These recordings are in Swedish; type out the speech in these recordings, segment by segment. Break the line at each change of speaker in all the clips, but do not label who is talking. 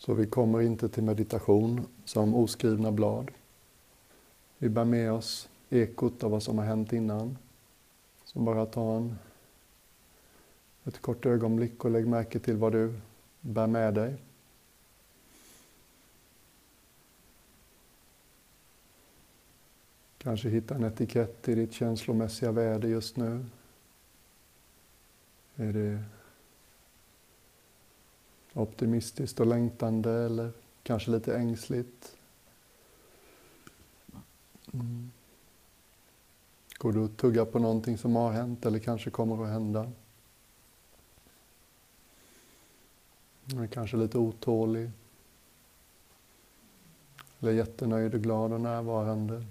Så vi kommer inte till meditation som oskrivna blad. Vi bär med oss ekot av vad som har hänt innan. Så bara ta en, ett kort ögonblick och lägg märke till vad du bär med dig. Kanske hitta en etikett i ditt känslomässiga väder just nu. Är det optimistiskt och längtande eller kanske lite ängsligt? Mm. Går du att tugga på någonting som har hänt eller kanske kommer att hända? Är kanske lite otålig? Eller jättenöjd och glad och närvarande?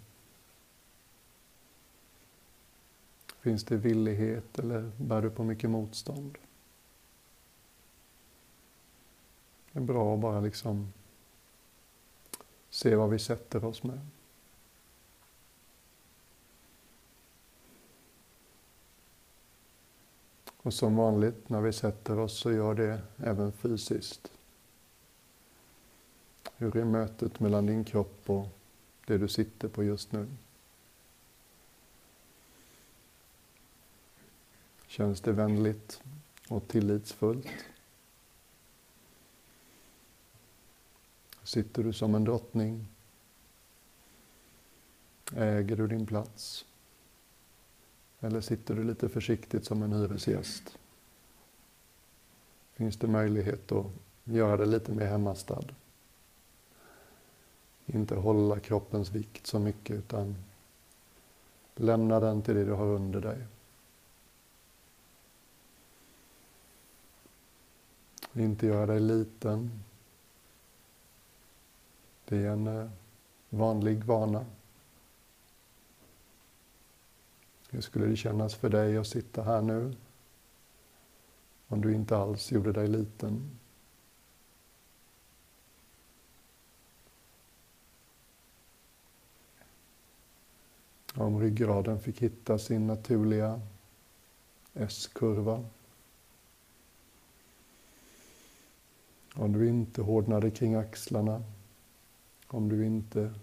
Finns det villighet eller bär du på mycket motstånd? Det är bra att bara liksom se vad vi sätter oss med. Och som vanligt när vi sätter oss så gör det även fysiskt. Hur är mötet mellan din kropp och det du sitter på just nu? Känns det vänligt och tillitsfullt? Sitter du som en drottning? Äger du din plats? Eller sitter du lite försiktigt som en hyresgäst? Finns det möjlighet att göra det lite mer hemmastad? Inte hålla kroppens vikt så mycket utan lämna den till det du har under dig. Inte göra dig liten. Det är en eh, vanlig vana. Hur skulle det kännas för dig att sitta här nu? Om du inte alls gjorde dig liten. Om ryggraden fick hitta sin naturliga S-kurva. Om du inte hårdnade kring axlarna. Om du inte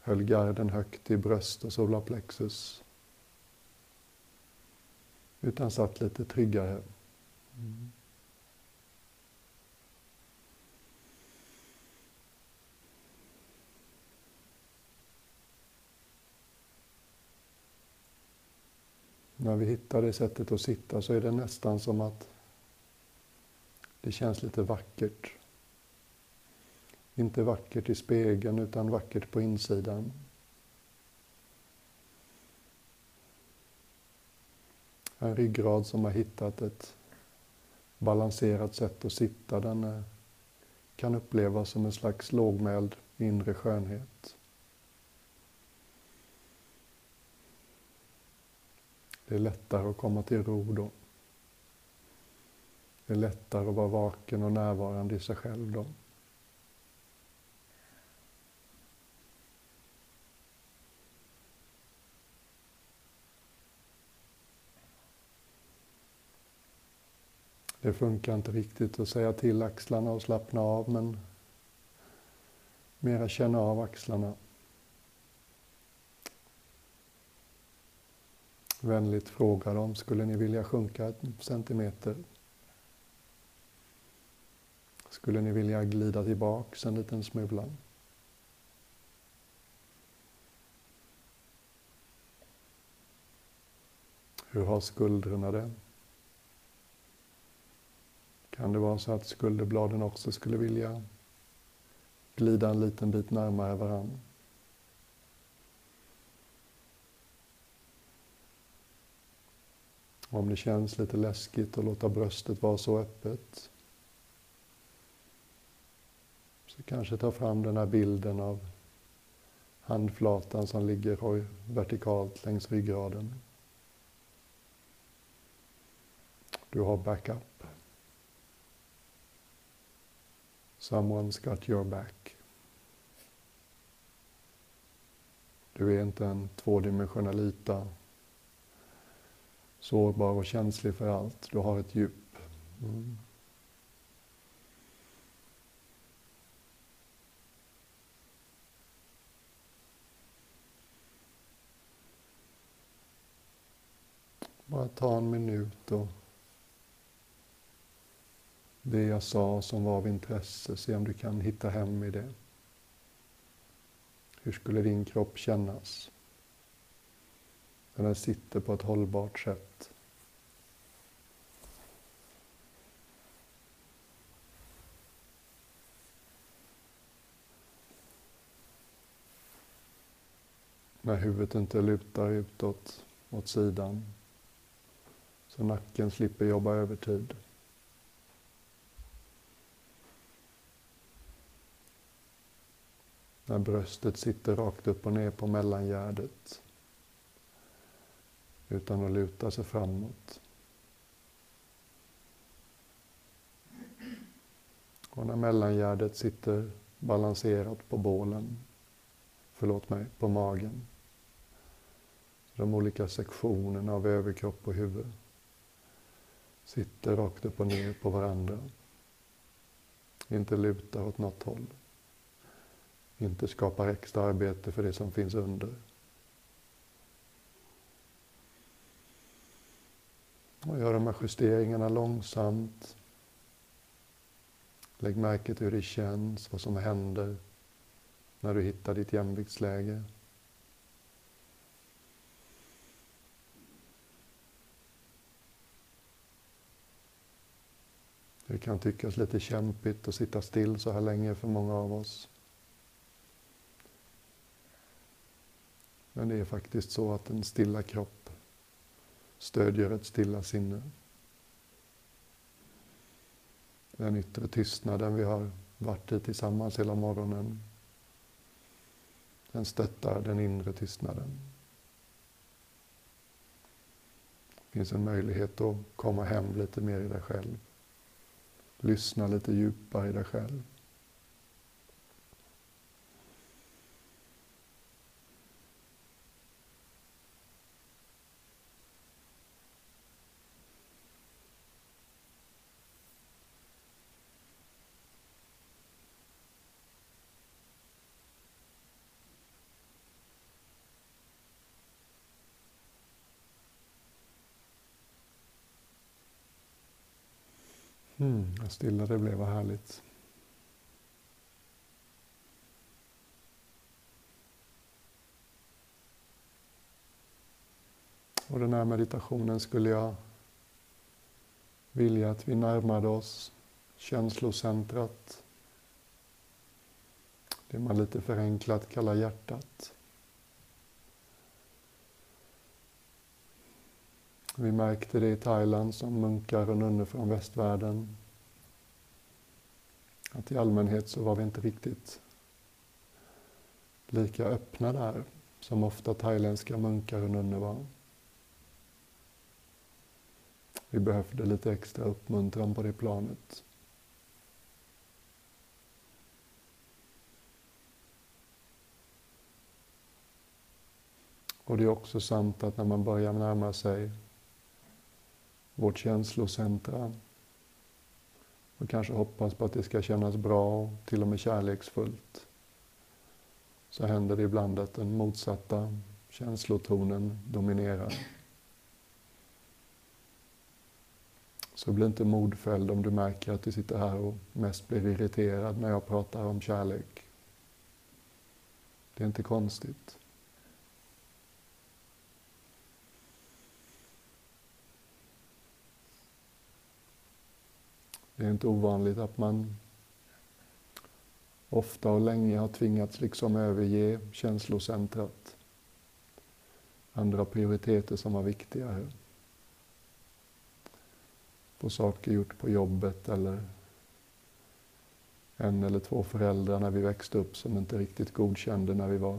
höll garden högt i bröst och solarplexus utan satt lite tryggare. Mm. När vi hittar det sättet att sitta så är det nästan som att det känns lite vackert. Inte vackert i spegeln utan vackert på insidan. en ryggrad som har hittat ett balanserat sätt att sitta. Den eh, kan upplevas som en slags lågmäld inre skönhet. Det är lättare att komma till ro då. Det är lättare att vara vaken och närvarande i sig själv då. Det funkar inte riktigt att säga till axlarna och slappna av, men mera känna av axlarna. Vänligt fråga dem, skulle ni vilja sjunka en centimeter? Skulle ni vilja glida tillbaks en liten smula? Hur har skuldrorna det? Kan det vara så att skulderbladen också skulle vilja glida en liten bit närmare varann? Om det känns lite läskigt att låta bröstet vara så öppet så kanske ta fram den här bilden av handflatan som ligger vertikalt längs ryggraden. Du har backup. Someone's got your back. Du är inte en tvådimensionell yta, sårbar och känslig för allt. Du har ett djup. Mm. Bara ta en minut och det jag sa som var av intresse, se om du kan hitta hem i det. Hur skulle din kropp kännas? När den sitter på ett hållbart sätt. När huvudet inte lutar utåt, åt sidan. Så nacken slipper jobba övertid. När bröstet sitter rakt upp och ner på mellangärdet utan att luta sig framåt. Och när mellangärdet sitter balanserat på bålen, förlåt mig, på magen. De olika sektionerna av överkropp och huvud sitter rakt upp och ner på varandra. Inte lutar åt något håll. Inte skapar extra arbete för det som finns under. Och gör de här justeringarna långsamt. Lägg märke till hur det känns, vad som händer när du hittar ditt jämviktsläge. Det kan tyckas lite kämpigt att sitta still så här länge för många av oss. Men det är faktiskt så att en stilla kropp stödjer ett stilla sinne. Den yttre tystnaden vi har varit i tillsammans hela morgonen, den stöttar den inre tystnaden. Det finns en möjlighet att komma hem lite mer i dig själv. Lyssna lite djupare i dig själv. Mm, vad stilla det blev, vad härligt. Och den här meditationen skulle jag vilja att vi närmade oss känslocentrat. Det man lite förenklat kallar hjärtat. Vi märkte det i Thailand som munkar och nunnor från västvärlden. Att i allmänhet så var vi inte riktigt lika öppna där som ofta thailändska munkar och nunnor var. Vi behövde lite extra uppmuntran på det planet. Och det är också sant att när man börjar närma sig vårt känslocentra. Och kanske hoppas på att det ska kännas bra och till och med kärleksfullt. Så händer det ibland att den motsatta känslotonen dominerar. Så bli inte modfälld om du märker att du sitter här och mest blir irriterad när jag pratar om kärlek. Det är inte konstigt. Det är inte ovanligt att man ofta och länge har tvingats liksom överge känslocentrat. Andra prioriteter som var viktigare. På saker gjort på jobbet eller en eller två föräldrar när vi växte upp som inte riktigt godkände när vi var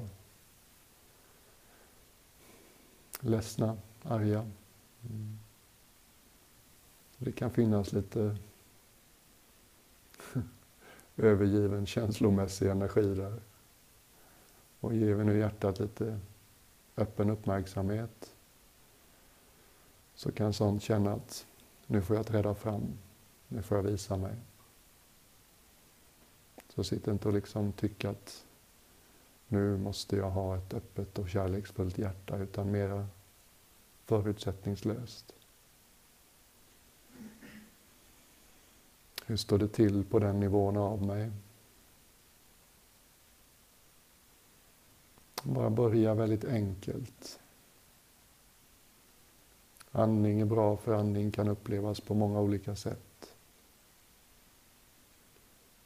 ledsna, arga. Mm. Det kan finnas lite övergiven känslomässig energi där. Och ger vi nu hjärtat lite öppen uppmärksamhet så kan sånt känna att nu får jag träda fram, nu får jag visa mig. Så sitt inte och liksom tycka att nu måste jag ha ett öppet och kärleksfullt hjärta utan mera förutsättningslöst. Hur står det till på den nivån av mig? Bara börja väldigt enkelt. Andning är bra för andning kan upplevas på många olika sätt.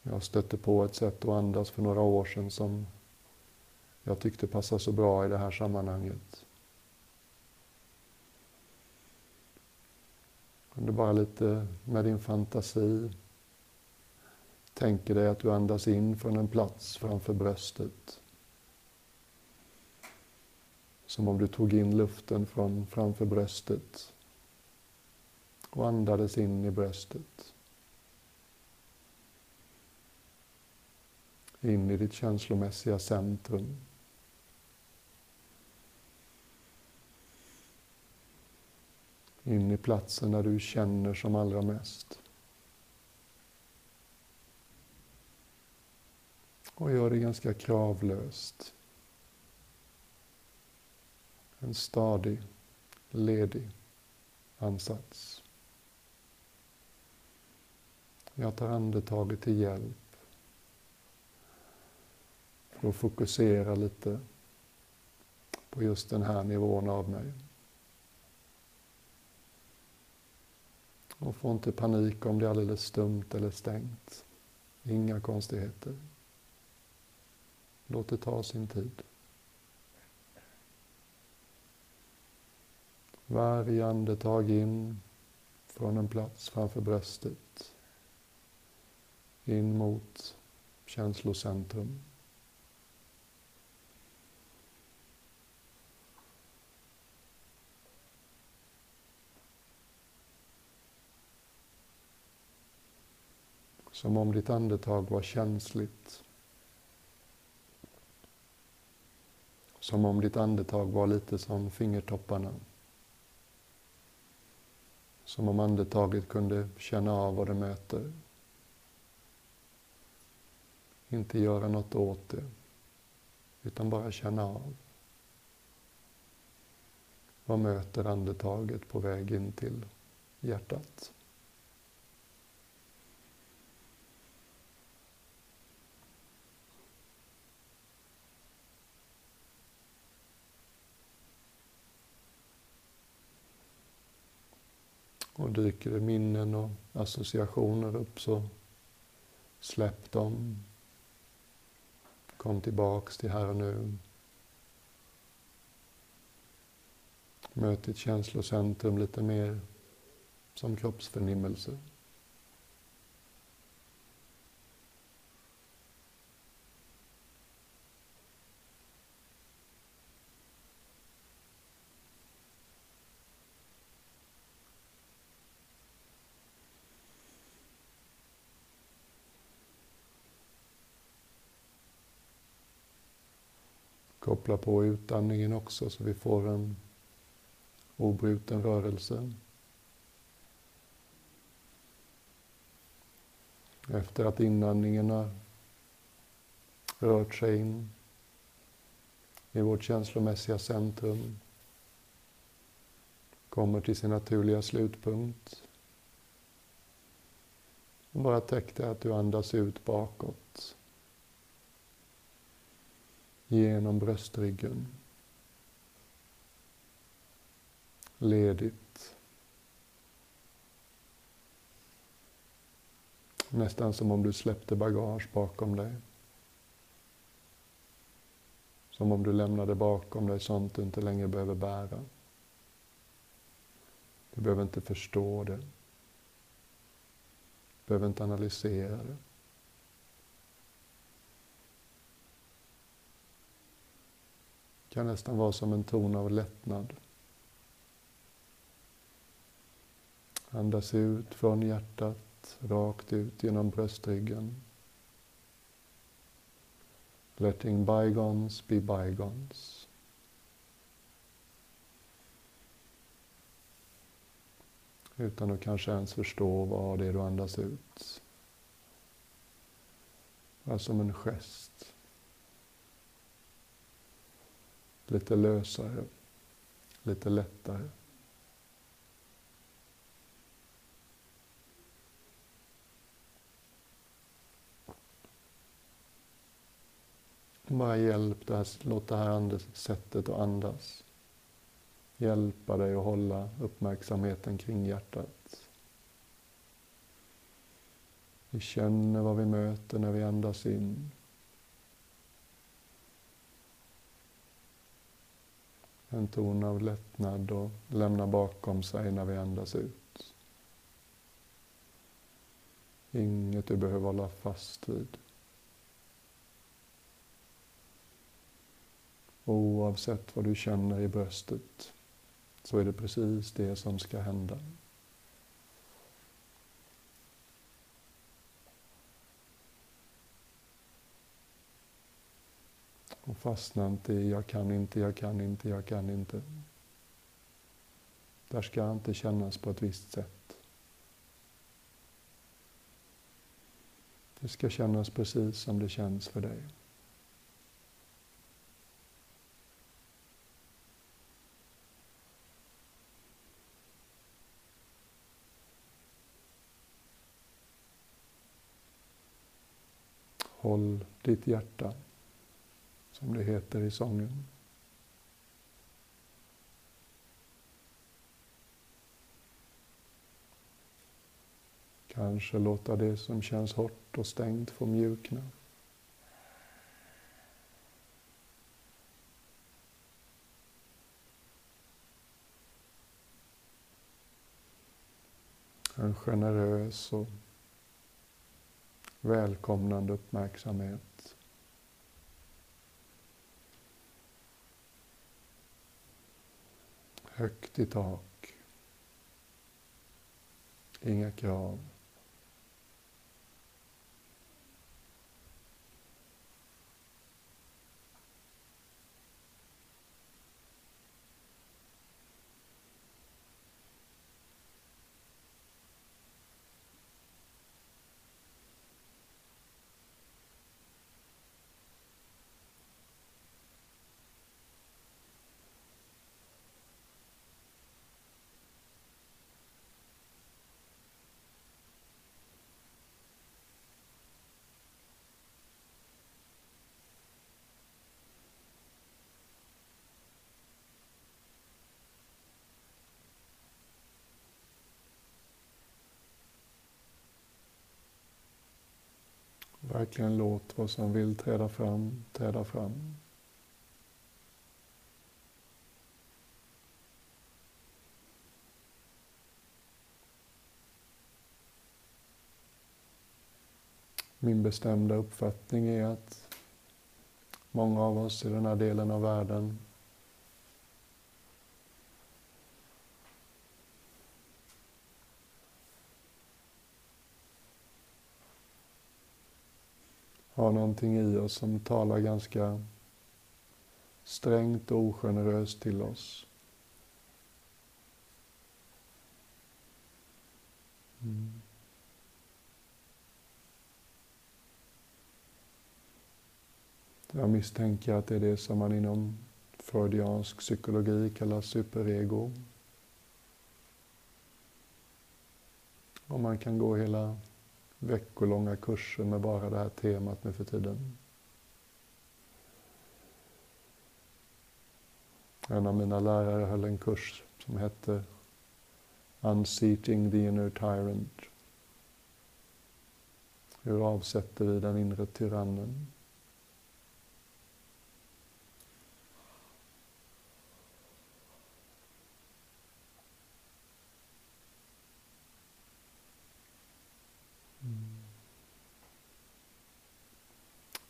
Jag stötte på ett sätt att andas för några år sedan som jag tyckte passade så bra i det här sammanhanget. Om du bara lite med din fantasi tänker dig att du andas in från en plats framför bröstet. Som om du tog in luften från framför bröstet och andades in i bröstet. In i ditt känslomässiga centrum. In i platsen där du känner som allra mest. Och gör det ganska kravlöst. En stadig, ledig ansats. Jag tar andetaget till hjälp för att fokusera lite på just den här nivån av mig. Och få inte panik om det är alldeles stumt eller stängt. Inga konstigheter. Låt det ta sin tid. Varje andetag in från en plats framför bröstet in mot känslocentrum. Som om ditt andetag var känsligt. Som om ditt andetag var lite som fingertopparna. Som om andetaget kunde känna av vad det möter. Inte göra något åt det, utan bara känna av. Vad möter andetaget på väg in till hjärtat? Och dyker det minnen och associationer upp så släpp dem. Kom tillbaks till här och nu. Möt ditt känslocentrum lite mer som kroppsförnimmelse. Koppla på utandningen också så vi får en obruten rörelse. Efter att inandningen har rört sig in i vårt känslomässiga centrum kommer till sin naturliga slutpunkt. Bara täck dig att du andas ut bakåt genom bröstryggen. Ledigt. Nästan som om du släppte bagage bakom dig. Som om du lämnade bakom dig sånt du inte längre behöver bära. Du behöver inte förstå det. Du behöver inte analysera det. Kan nästan vara som en ton av lättnad. Andas ut från hjärtat, rakt ut genom bröstryggen. Letting bygones be bygones. Utan att kanske ens förstå vad det är du andas ut. Bara som en gest. lite lösare, lite lättare. Bara hjälp, det här, låt det här sättet att andas hjälpa dig att hålla uppmärksamheten kring hjärtat. Vi känner vad vi möter när vi andas in. En ton av lättnad och lämna bakom sig när vi andas ut. Inget du behöver hålla fast vid. Oavsett vad du känner i bröstet så är det precis det som ska hända. Och fastna inte i jag kan inte, jag kan inte, jag kan inte. Där ska jag inte kännas på ett visst sätt. Det ska kännas precis som det känns för dig. Håll ditt hjärta, som det heter i sången. Kanske låta det som känns hårt och stängt få mjukna. En generös och välkomnande uppmärksamhet. Högt i tak. Inga krav. Verkligen låt vad som vill träda fram, träda fram. Min bestämda uppfattning är att många av oss i den här delen av världen har någonting i oss som talar ganska strängt och ogeneröst till oss. Mm. Jag misstänker att det är det som man inom freudiansk psykologi kallar superego. Och man kan gå hela veckolånga kurser med bara det här temat nu för tiden. En av mina lärare höll en kurs som hette Unseating the inner tyrant. Hur avsätter vi den inre tyrannen?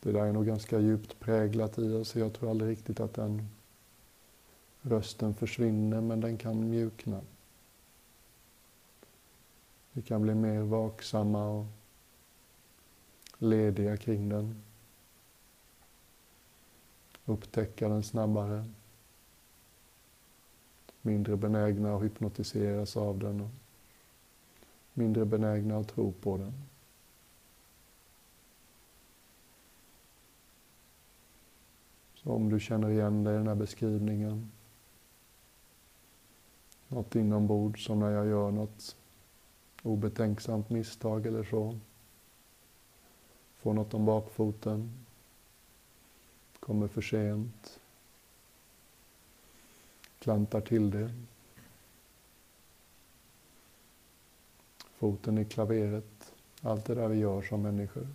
Det där är nog ganska djupt präglat i oss, jag tror aldrig riktigt att den rösten försvinner, men den kan mjukna. Vi kan bli mer vaksamma och lediga kring den. Upptäcka den snabbare. Mindre benägna att hypnotiseras av den och mindre benägna att tro på den. Så om du känner igen dig i den här beskrivningen, något inombords som när jag gör något obetänksamt misstag eller så, får något om bakfoten, kommer för sent, klantar till det. Foten i klaveret, allt det där vi gör som människor.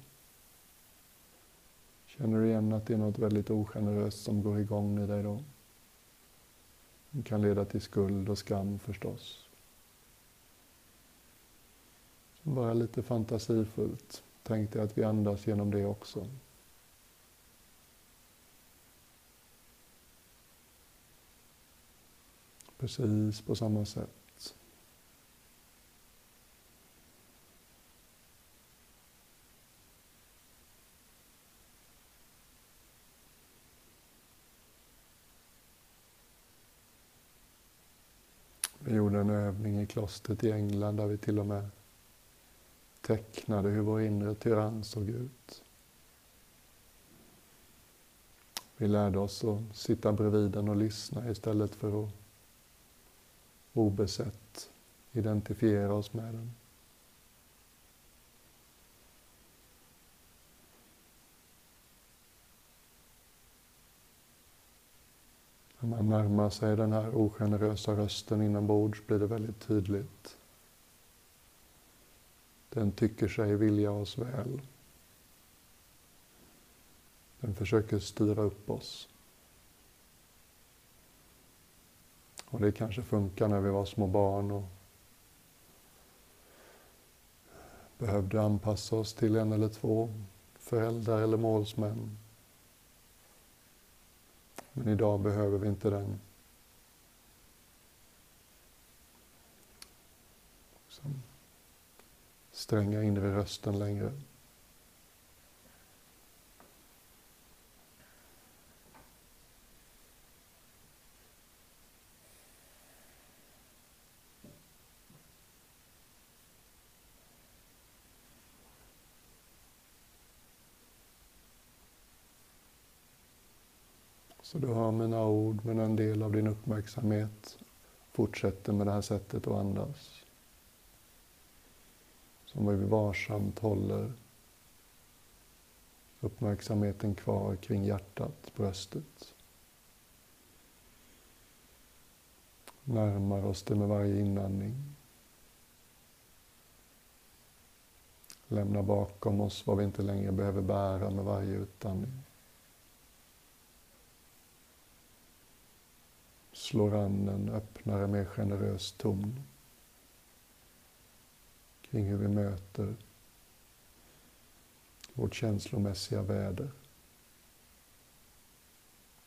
Känner du igen att det är något väldigt ogeneröst som går igång i dig då? Det kan leda till skuld och skam förstås. Så bara lite fantasifullt tänkte jag att vi andas genom det också. Precis på samma sätt. Vi gjorde en övning i klostret i England där vi till och med tecknade hur vår inre tyrann såg ut. Vi lärde oss att sitta bredvid den och lyssna istället för att obesett identifiera oss med den. När man närmar sig den här ogenerösa rösten inombords blir det väldigt tydligt. Den tycker sig vilja oss väl. Den försöker styra upp oss. Och det kanske funkar när vi var små barn och behövde anpassa oss till en eller två föräldrar eller målsmän. Men idag behöver vi inte den. Som stränga inre rösten längre. Så du hör mina ord, men en del av din uppmärksamhet fortsätter med det här sättet att andas. Som vi varsamt håller uppmärksamheten kvar kring hjärtat, bröstet. Närmar oss det med varje inandning. Lämnar bakom oss vad vi inte längre behöver bära med varje utandning. Slår an en öppnare, mer generös ton kring hur vi möter vårt känslomässiga väder.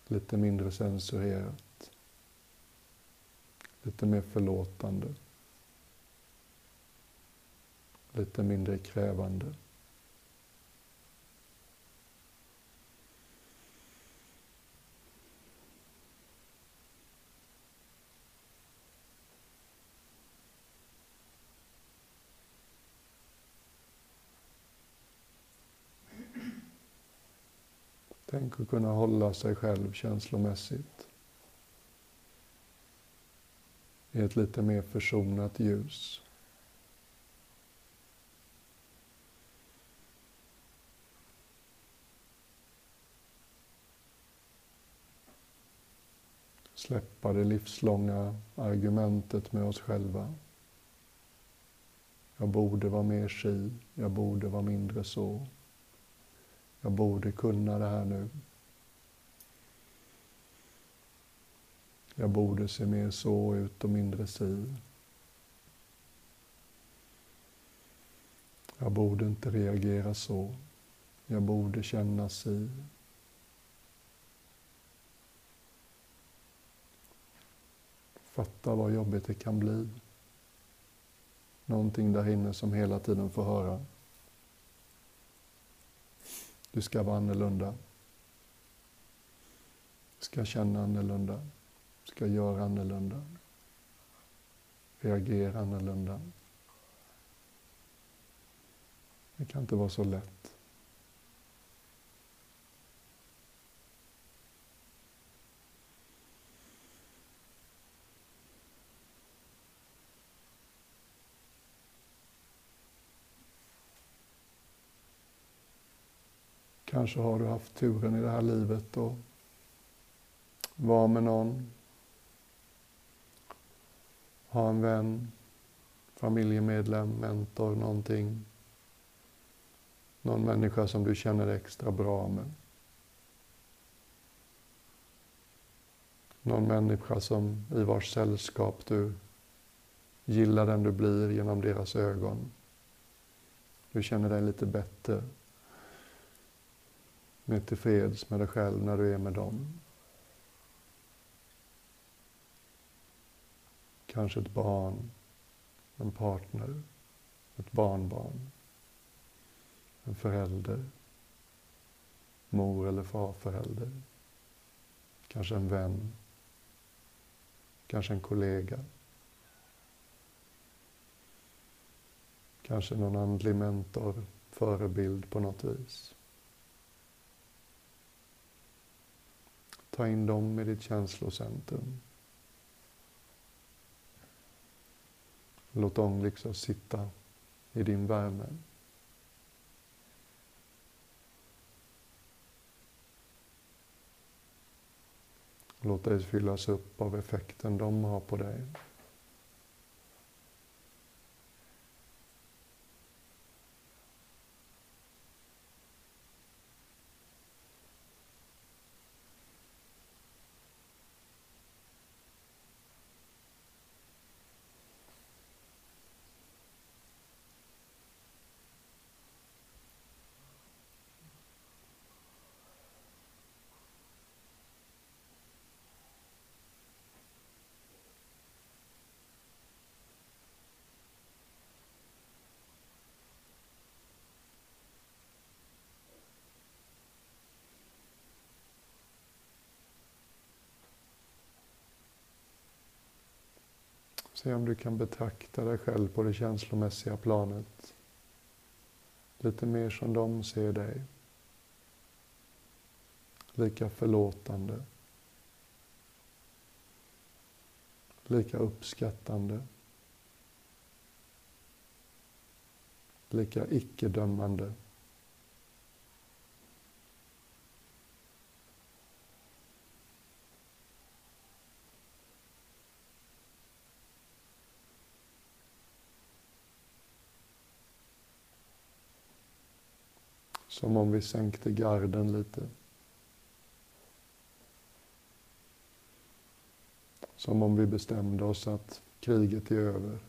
Lite mindre censurerat. Lite mer förlåtande. Lite mindre krävande. Tänk att kunna hålla sig själv känslomässigt i ett lite mer försonat ljus. Släppa det livslånga argumentet med oss själva. Jag borde vara mer si, jag borde vara mindre så. Jag borde kunna det här nu. Jag borde se mer så ut och mindre si. Jag borde inte reagera så. Jag borde känna si. Fatta vad jobbigt det kan bli. Någonting där inne som hela tiden får höra. Du ska vara annorlunda. Du ska känna annorlunda. Du ska göra annorlunda. Reagera annorlunda. Det kan inte vara så lätt. Kanske har du haft turen i det här livet att vara med någon, ha en vän, familjemedlem, mentor, någonting. Någon människa som du känner extra bra med. Någon människa som i vars sällskap du gillar den du blir genom deras ögon. Du känner dig lite bättre. Mer tillfreds med dig själv när du är med dem. Kanske ett barn, en partner, ett barnbarn, en förälder, mor eller farförälder, kanske en vän, kanske en kollega. Kanske någon andlig mentor, förebild på något vis. Ta in dem i ditt känslocentrum. Låt dem liksom sitta i din värme. Låt dig fyllas upp av effekten de har på dig. Se om du kan betrakta dig själv på det känslomässiga planet. Lite mer som de ser dig. Lika förlåtande. Lika uppskattande. Lika icke-dömande. Som om vi sänkte garden lite. Som om vi bestämde oss att kriget är över.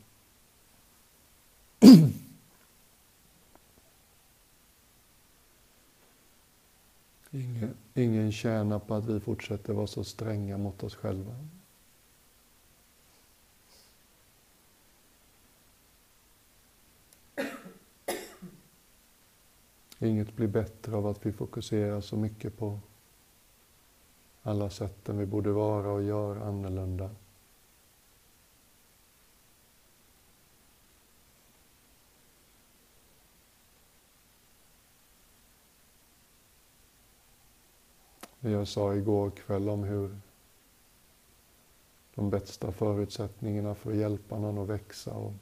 ingen, ingen tjänar på att vi fortsätter vara så stränga mot oss själva. Inget blir bättre av att vi fokuserar så mycket på alla sätten vi borde vara och göra annorlunda. Det jag sa igår kväll om hur de bästa förutsättningarna för att hjälpa någon att växa och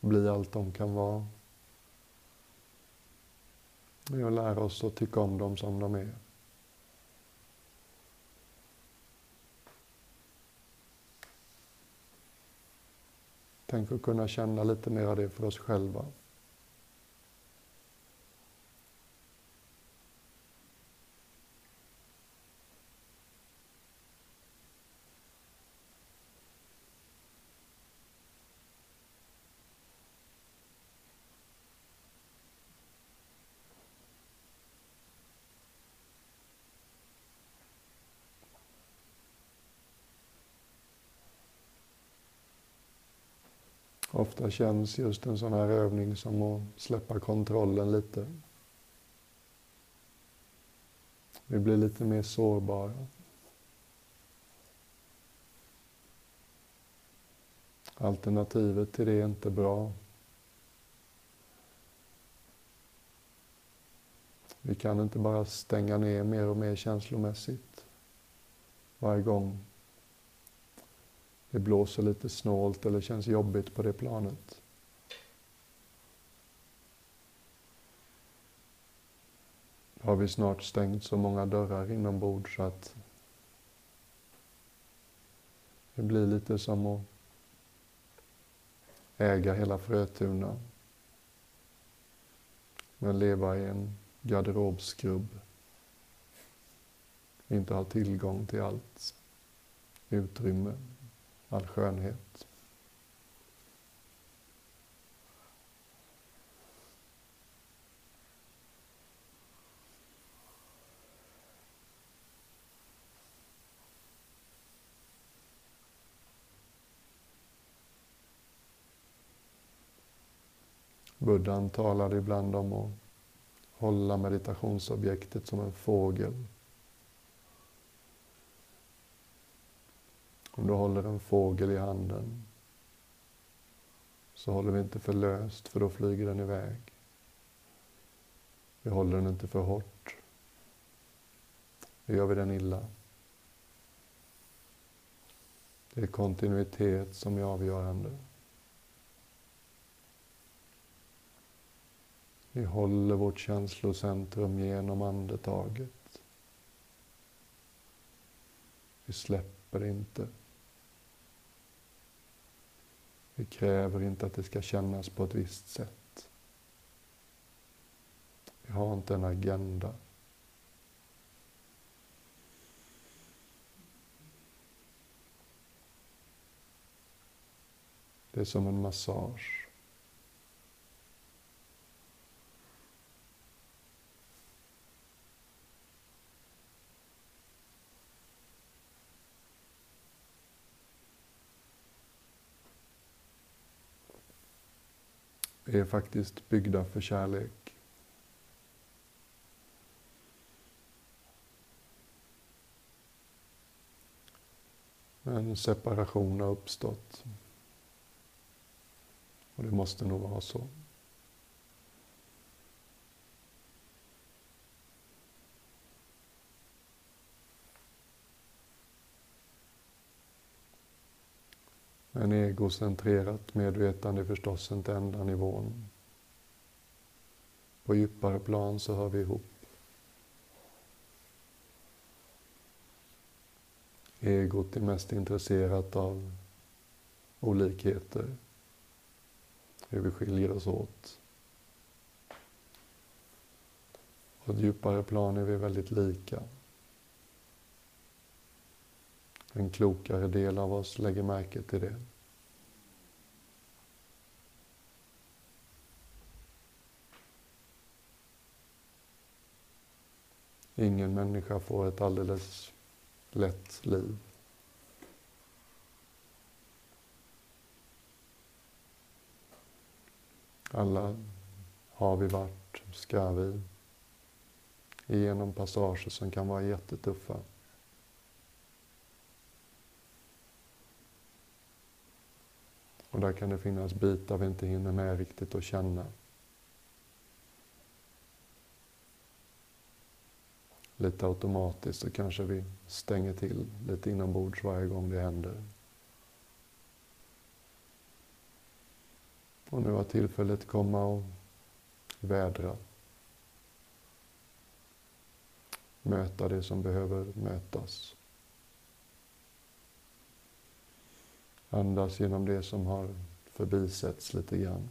bli allt de kan vara är att lära oss att tycka om dem som de är. Tänk att kunna känna lite mer av det för oss själva. Ofta känns just en sån här övning som att släppa kontrollen lite. Vi blir lite mer sårbara. Alternativet till det är inte bra. Vi kan inte bara stänga ner mer och mer känslomässigt varje gång det blåser lite snålt eller känns jobbigt på det planet. har vi snart stängt så många dörrar inombords så att det blir lite som att äga hela Frötuna. Men leva i en garderobskrubb. Inte ha tillgång till allt utrymme, all skönhet. Buddhan talade ibland om att hålla meditationsobjektet som en fågel. Om du håller en fågel i handen så håller vi inte för löst för då flyger den iväg. Vi håller den inte för hårt. Då gör vi den illa. Det är kontinuitet som är avgörande. Vi håller vårt känslocentrum genom andetaget. Vi släpper inte. Vi kräver inte att det ska kännas på ett visst sätt. Vi har inte en agenda. Det är som en massage. Är faktiskt byggda för kärlek. En separation har uppstått. Och det måste nog vara så. Men egocentrerat medvetande är förstås inte enda nivån. På djupare plan så hör vi ihop. Egot är mest intresserat av olikheter, hur vi skiljer oss åt. På ett djupare plan är vi väldigt lika. En klokare del av oss lägger märke till det. Ingen människa får ett alldeles lätt liv. Alla har vi varit, ska vi, igenom passager som kan vara jättetuffa. Och där kan det finnas bitar vi inte hinner med riktigt att känna. Lite automatiskt så kanske vi stänger till lite inombords varje gång det händer. Och nu har tillfället komma och vädra. Möta det som behöver mötas. Andas genom det som har förbisetts lite grann.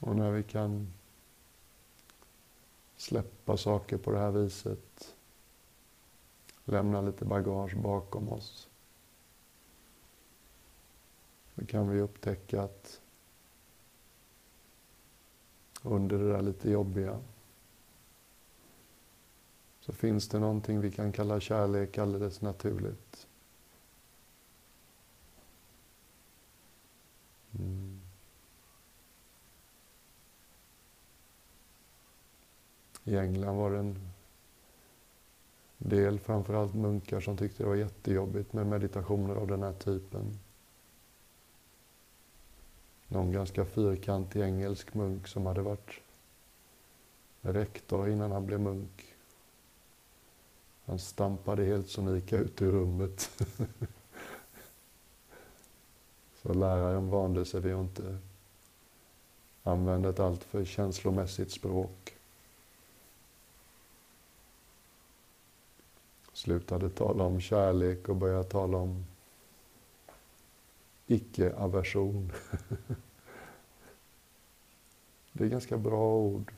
Och när vi kan släppa saker på det här viset. Lämna lite bagage bakom oss. Då kan vi upptäcka att under det där lite jobbiga så finns det någonting vi kan kalla kärlek alldeles naturligt. Mm. I England var det en del, framförallt munkar, som tyckte det var jättejobbigt med meditationer av den här typen. någon ganska fyrkantig engelsk munk som hade varit rektor innan han blev munk. Han stampade helt sonika ut ur rummet. Så läraren vande sig vid att inte använda ett alltför känslomässigt språk. Slutade tala om kärlek och började tala om icke-aversion. Det är ganska bra ord.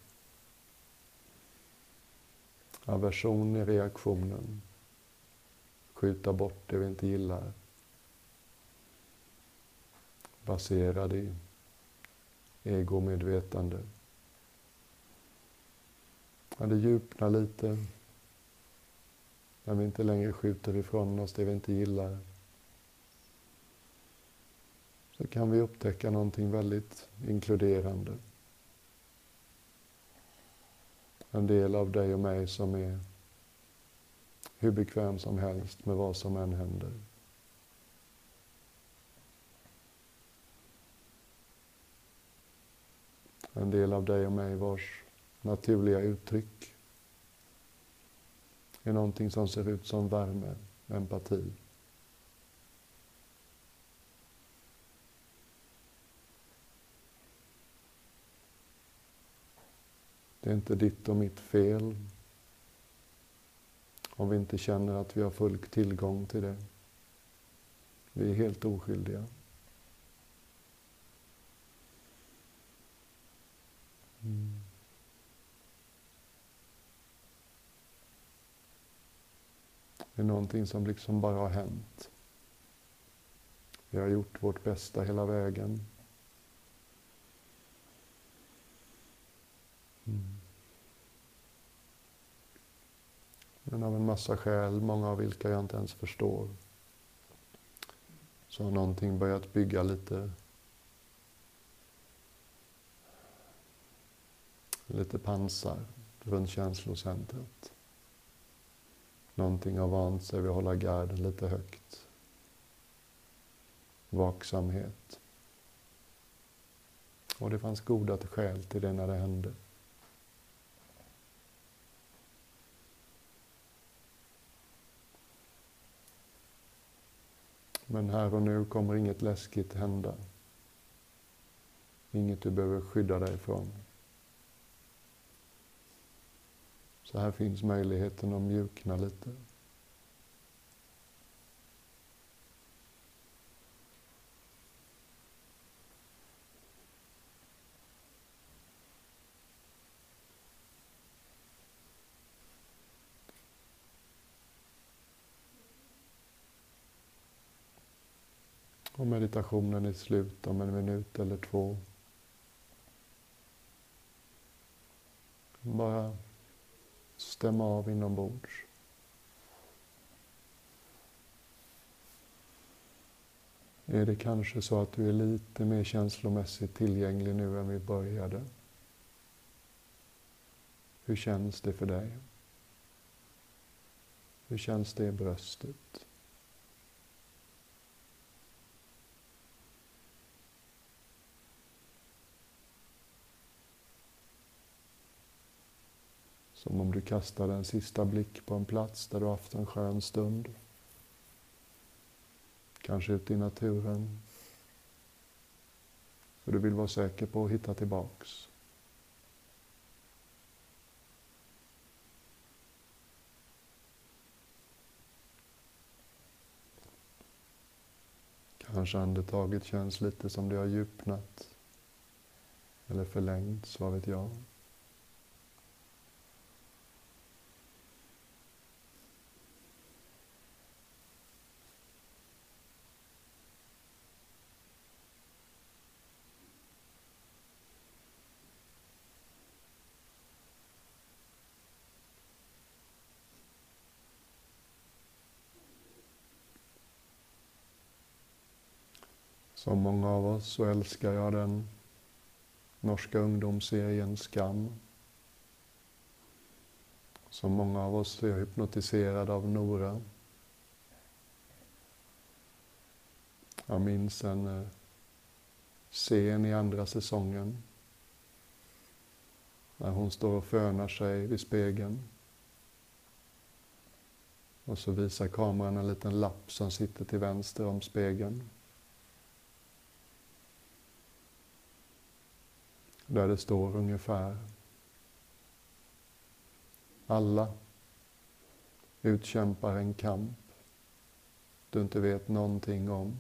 Aversion är reaktionen. Skjuta bort det vi inte gillar. Baserad i egomedvetande. Ja, det djupnar lite när vi inte längre skjuter ifrån oss det vi inte gillar. Så kan vi upptäcka någonting väldigt inkluderande. En del av dig och mig som är hur bekväm som helst med vad som än händer. En del av dig och mig vars naturliga uttryck är någonting som ser ut som värme, empati. Det är inte ditt och mitt fel om vi inte känner att vi har full tillgång till det. Vi är helt oskyldiga. Mm. Det är någonting som liksom bara har hänt. Vi har gjort vårt bästa hela vägen. Mm. Men av en massa skäl, många av vilka jag inte ens förstår, så har någonting börjat bygga lite lite pansar runt känslocentret. Någonting har vant sig vid att hålla garden lite högt. Vaksamhet. Och det fanns goda skäl till det när det hände. Men här och nu kommer inget läskigt hända. Inget du behöver skydda dig från. Så här finns möjligheten att mjukna lite. Och meditationen är slut om en minut eller två. Bara stämma av inombords. Är det kanske så att du är lite mer känslomässigt tillgänglig nu än vi började? Hur känns det för dig? Hur känns det i bröstet? Som om du kastade en sista blick på en plats där du haft en skön stund. Kanske ute i naturen. För du vill vara säker på att hitta tillbaks. Kanske andetaget känns lite som det har djupnat eller förlängts, vad vet jag. Som många av oss så älskar jag den norska ungdomsserien Skam. Som många av oss är jag hypnotiserad av Nora. Jag minns en, eh, scen i andra säsongen. När hon står och fönar sig vid spegeln. Och så visar kameran en liten lapp som sitter till vänster om spegeln. Där det står ungefär Alla utkämpar en kamp du inte vet någonting om.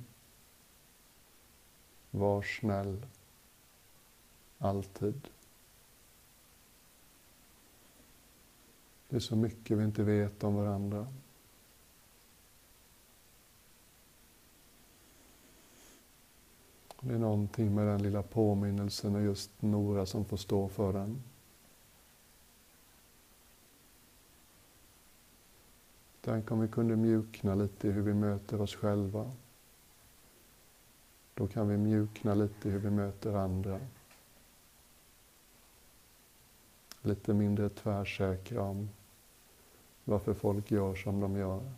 Var snäll. Alltid. Det är så mycket vi inte vet om varandra. Det är någonting med den lilla påminnelsen och just Nora som får stå för den. Tänk om vi kunde mjukna lite i hur vi möter oss själva. Då kan vi mjukna lite i hur vi möter andra. Lite mindre tvärsäkra om varför folk gör som de gör.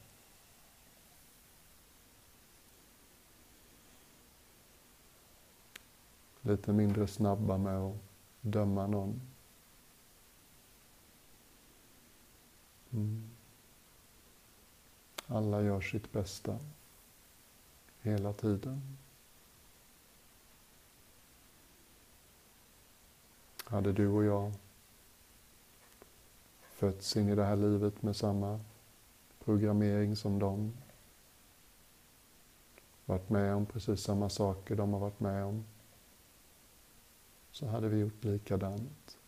Lite mindre snabba med att döma någon. Mm. Alla gör sitt bästa. Hela tiden. Hade du och jag fötts in i det här livet med samma programmering som dem, varit med om precis samma saker de har varit med om, så hade vi gjort likadant.